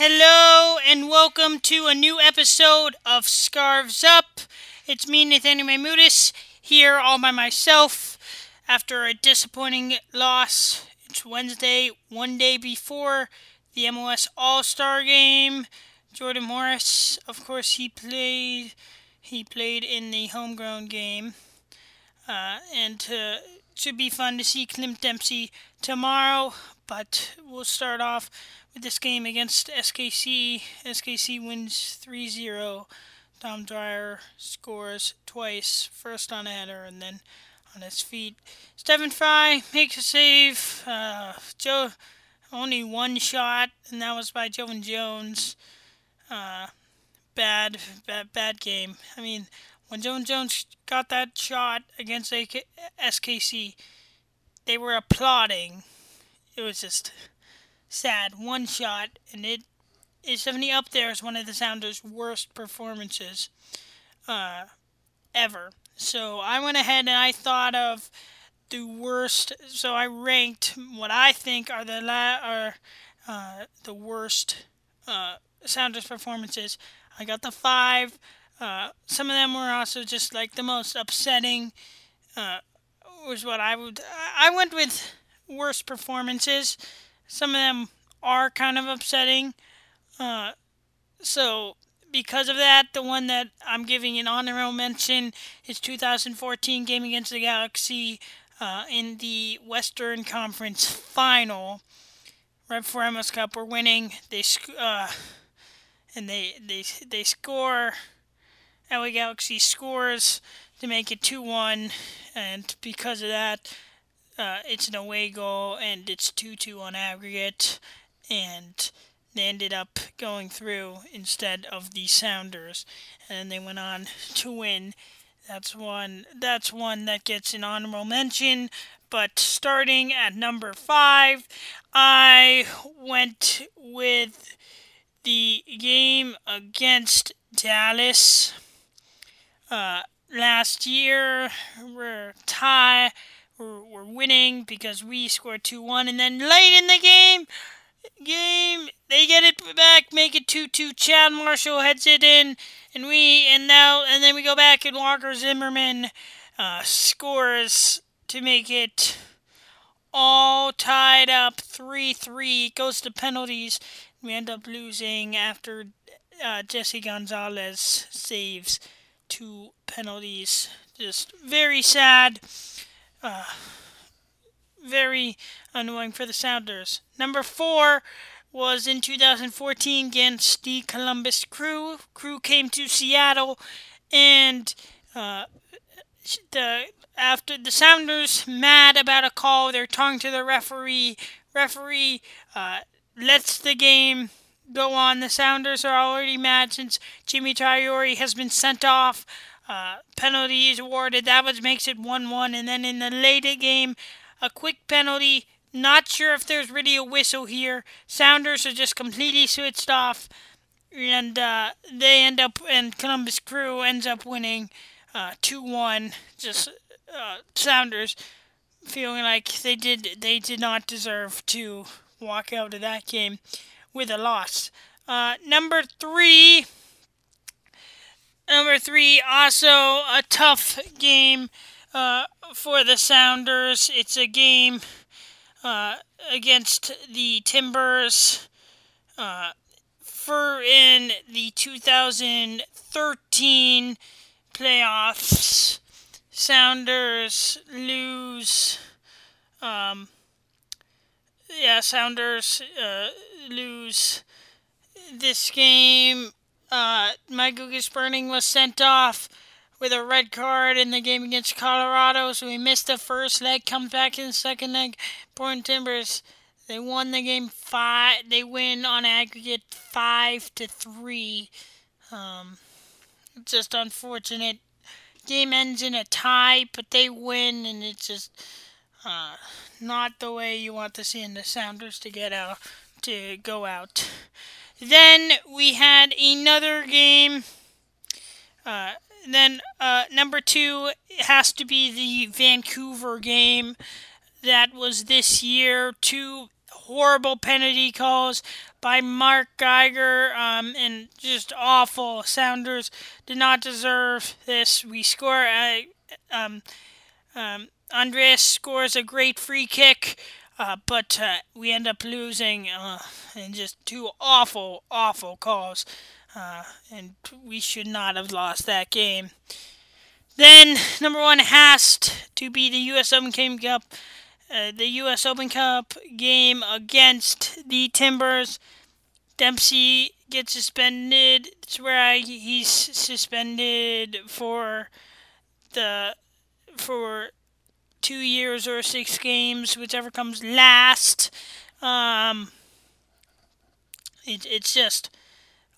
Hello and welcome to a new episode of Scarves Up. It's me, Nathaniel Mahmoudis, here all by myself after a disappointing loss. It's Wednesday, one day before the MLS All Star game. Jordan Morris, of course, he played. He played in the homegrown game, uh, and uh, should be fun to see Clint Dempsey tomorrow. But we'll start off this game against SKC. SKC wins 3 0. Dom Dwyer scores twice, first on a header and then on his feet. Stefan Frei makes a save. Uh, Joe only one shot, and that was by Joevin Jones. Uh, bad, bad, bad game. I mean, when Joevin Jones got that shot against AK- SKC, they were applauding. It was just sad. One shot, and it is definitely up there as one of the Sounders' worst performances uh, ever. So I went ahead and I thought of the worst. So I ranked what I think are the la- are uh, the worst uh, Sounders performances. I got the five. Uh, some of them were also just like the most upsetting. Uh, was what I would. I went with worst performances. Some of them are kind of upsetting. Uh, so because of that, the one that I'm giving an honorable mention is 2014 game against the Galaxy uh, in the Western Conference Final. Right before MLS Cup, we're winning. They sc- uh, and they they they score. LA Galaxy scores to make it 2-1, and because of that, uh, it's an away goal, and it's 2-2 on aggregate, and they ended up going through instead of the Sounders, and they went on to win. That's one. That's one that gets an honorable mention. But starting at number five, I went with the game against Dallas. Uh, last year, we're tie. We're, winning because we scored two one, and then late in the game, game they get it back, make it two two. Chad Marshall heads it in, and we and now and then we go back and Walker Zimmerman uh, scores to make it all tied up three three. Goes to penalties. We end up losing after uh, Jesse Gonzalez saves two penalties. Just very sad. Uh, very annoying for the Sounders. Number four was in 2014 against the Columbus Crew. Crew came to Seattle, and uh, the after the Sounders mad about a call, they're talking to the referee. Referee uh, lets the game go on. The Sounders are already mad since Djimi Traore has been sent off. Uh, penalties awarded. That was makes it one-one, and then in the later game, a quick penalty. Not sure if there's really a whistle here. Sounders are just completely switched off, and uh, they end up and Columbus Crew ends up winning uh, two-one. Just uh, Sounders feeling like they did they did not deserve to walk out of that game with a loss. Uh, number three. Number three, also a tough game uh, for the Sounders. It's a game uh, against the Timbers uh, for in the 2013 playoffs. Sounders lose. Um, yeah, Sounders uh, lose this game. Uh, Michael Gspurning was sent off with a red card in the game against Colorado, so he missed the first leg. Comes back in the second leg. Portland Timbers they won the game five. They win on aggregate five to three. Um, just unfortunate. Game ends in a tie, but they win, and it's just uh, not the way you want to see in the Sounders to get out to go out. Then we had another game. Uh, then uh, number two has to be the Vancouver game that was this year. Two horrible penalty calls by Mark Geiger um, and just awful. Sounders did not deserve this. We score. Uh, um, um, Andreas scores a great free kick, uh, but uh, we end up losing uh, and just two awful, awful calls. Uh, and we should not have lost that game. Then number one has to be the U.S. Open Cup. Uh, the U.S. Open Cup game against the Timbers. Dempsey gets suspended. It's where he's suspended for the for two years or six games, whichever comes last. Um, it, it's just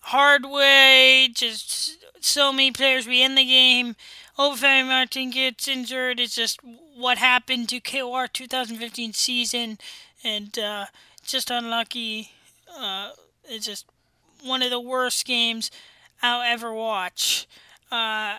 hard way. Just so many players be in the game. Obafemi Martin gets injured. It's just what happened to KOR 2015 season, and uh, just unlucky. Uh, it's just one of the worst games I'll ever watch. Uh,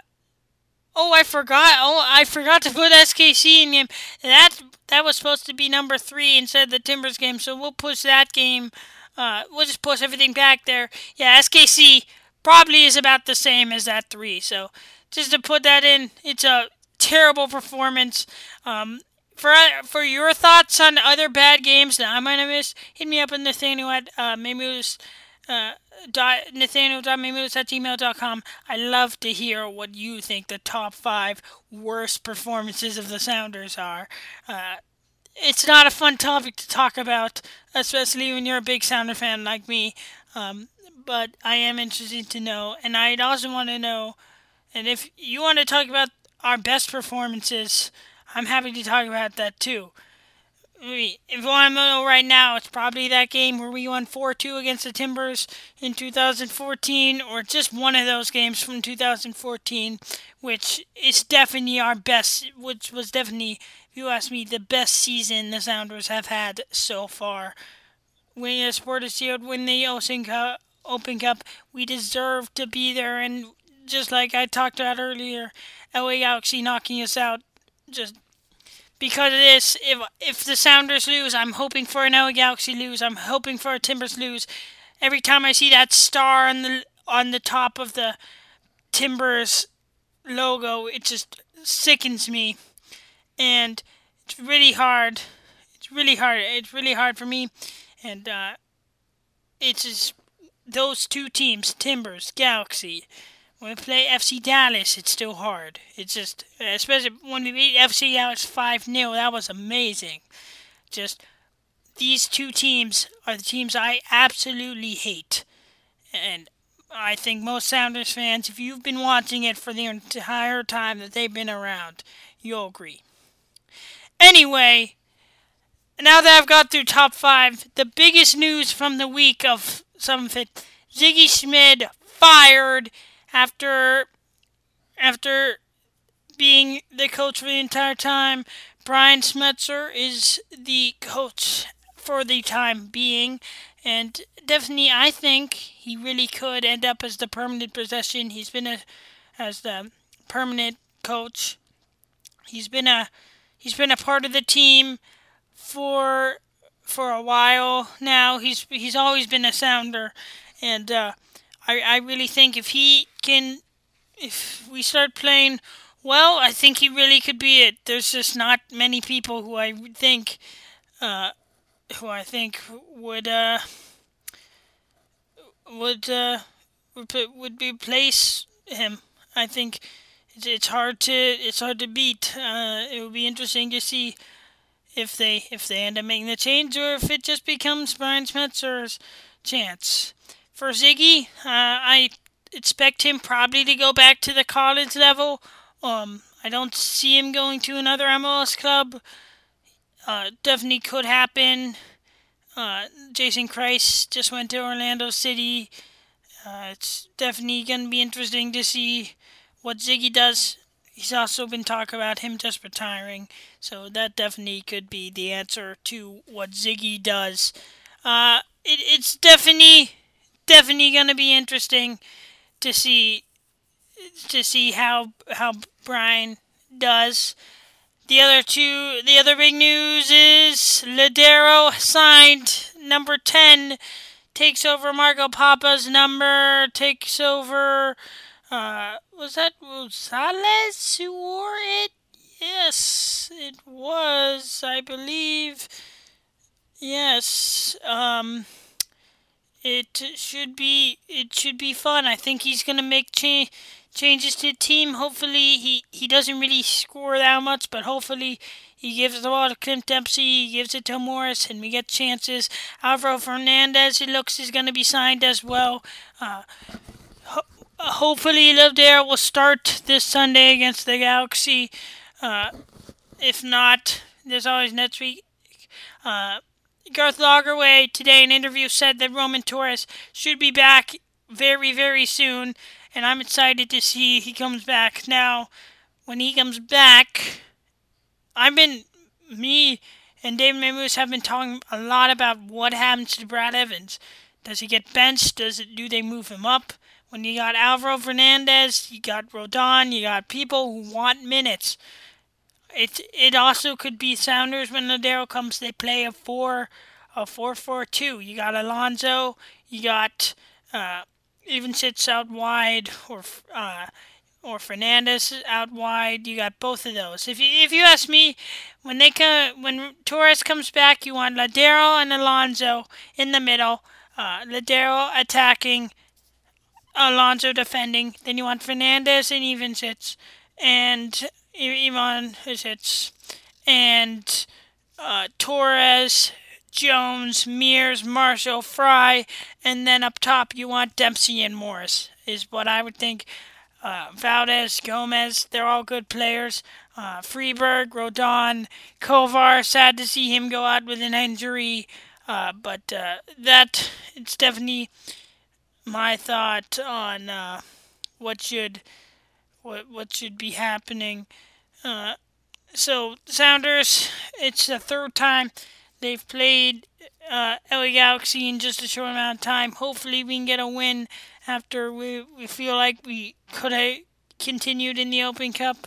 oh, I forgot. Oh, I forgot to put SKC in game. That that was supposed to be number three instead of the Timbers game, so we'll push that game. Uh, we'll just push everything back there. Yeah, SKC probably is about the same as that three. So just to put that in, it's a terrible performance. Um, for for your thoughts on other bad games that I might have missed, hit me up in Nathaniel at uh, Mamus, uh, dot, at gmail.com. I love to hear what you think the top five worst performances of the Sounders are. Uh, it's not a fun topic to talk about, especially when you're a big Sounder fan like me. Um, but I am interested to know, and I'd also want to know and if you want to talk about our best performances, I'm happy to talk about that too. If you want to know right now, it's probably that game where we won 4 2 against the Timbers in 2014, or just one of those games from 2014, which is definitely our best, which was definitely, if you ask me, the best season the Sounders have had so far. Winning the Supporters Shield, winning the Ocean Cup, Open Cup, we deserve to be there, and just like I talked about earlier, LA Galaxy knocking us out. Just because of this, if if the Sounders lose, I'm hoping for an LA Galaxy lose. I'm hoping for a Timbers lose. Every time I see that star on the on the top of the Timbers logo, it just sickens me, and it's really hard. It's really hard. It's really hard for me, and uh, it's just those two teams, Timbers, Galaxy. When we play FC Dallas, it's still hard. It's just, especially when we beat FC Dallas 5 0, that was amazing. Just, these two teams are the teams I absolutely hate. And I think most Sounders fans, if you've been watching it for the entire time that they've been around, you'll agree. Anyway, now that I've got through top five, the biggest news from the week of some Sigi Schmid fired after after being the coach for the entire time, Brian Schmetzer is the coach for the time being, and definitely I think he really could end up as the permanent possession. He's been a as the permanent coach. He's been a he's been a part of the team for for a while now. He's he's always been a sounder, and uh, I, I really think if he if we start playing well, I think he really could be it. There's just not many people who I think, uh, who I think would, uh, would, uh, would, replace him. I think it's, hard to, it's hard to beat. Uh, it would be interesting to see if they, if they end up making the change or if it just becomes Brian Schmetzer's chance for Sigi. Uh, I expect him probably to go back to the college level. Um, I don't see him going to another MLS club. Uh, definitely could happen. Uh, Jason Kreis just went to Orlando City. Uh, it's definitely going to be interesting to see what Sigi does. He's also been talking about him just retiring, so that definitely could be the answer to what Sigi does. Uh, it, it's definitely definitely going to be interesting to see to see how how Brian does the other two, the other big news is Lodeiro signed number 10, takes over Marco Pappa's number, takes over, uh, was that Rosales who wore it? Yes, it was, I believe. Yes, um, it should be, it should be fun. I think he's gonna make change changes to the team. Hopefully, he, he doesn't really score that much, but hopefully, he gives the ball to Clint Dempsey, he gives it to Morris, and we get chances. Alvaro Fernandez, it looks, is going to be signed as well. Uh, ho- hopefully, Lodeiro will start this Sunday against the Galaxy. Uh, if not, there's always next week. Uh, Garth Lagerwey today in an interview said that Roman Torres should be back very, very soon and I'm excited to see he comes back. Now, when he comes back, I've been me and David Mahmoudis have been talking a lot about what happens to Brad Evans. Does he get benched? Does it do they move him up? When you got Alvaro Fernandez, you got Roldan, you got people who want minutes. It it also could be Sounders when Lodeiro comes. They play a four a four four two. You got Alonso, you got uh, even sits out wide or uh, or Fernandez out wide. You got both of those. If you if you ask me, when they come when Torres comes back, you want Lodeiro and Alonso in the middle. Uh, Lodeiro attacking, Alonso defending. Then you want Fernandez and Ivanschitz and Ivan Hits and uh, Torres Jones, Mears, Marshall, Frei, and then up top you want Dempsey and Morris, is what I would think. Uh, Valdez, Gomez, they're all good players. Uh, Friberg, Roldan, Kovar, sad to see him go out with an injury, uh, but uh, that it's definitely my thought on uh, what should what what should be happening. Uh, so Sounders, it's the third time They've played uh, LA Galaxy in just a short amount of time. Hopefully, we can get a win after we, we feel like we could have continued in the Open Cup.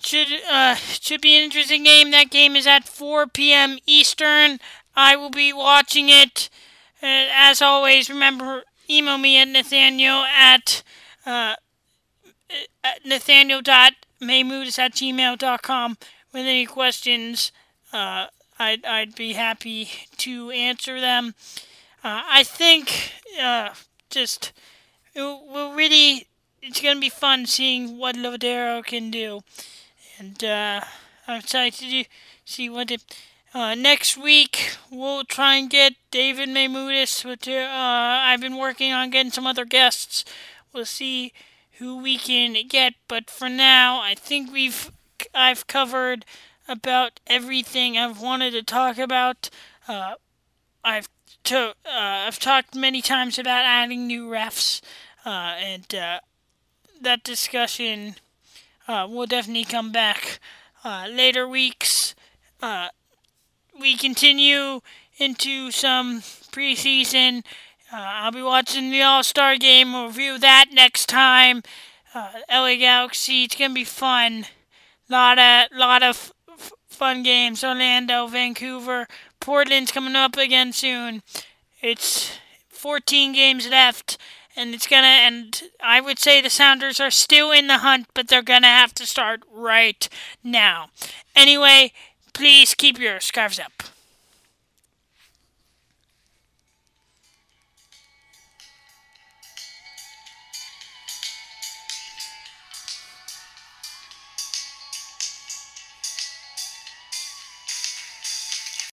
Should uh, should be an interesting game. That game is at 4 p.m. Eastern. I will be watching it. Uh, as always, remember email me at Nathaniel at uh, at at gmail.com with any questions. Uh, I'd, I'd be happy to answer them. Uh, I think uh, just will really it's gonna be fun seeing what Lodeiro can do, and uh, I'm excited to see what it. Uh, next week we'll try and get David Mahmoudis. Which uh, I've been working on getting some other guests. We'll see who we can get, but for now I think we've I've covered about everything I've wanted to talk about. Uh, I've to, uh, I've talked many times about adding new refs, uh, and uh, that discussion uh, will definitely come back uh, later weeks. we continue into some preseason. Uh, I'll be watching the All Star game. We'll review that next time. Uh, LA Galaxy. It's gonna be fun. Lot of lot of fun games. Orlando, Vancouver, Portland's coming up again soon. It's 14 games left, and it's gonna. And I would say the Sounders are still in the hunt, but they're gonna have to start right now. Anyway, please keep your scarves up.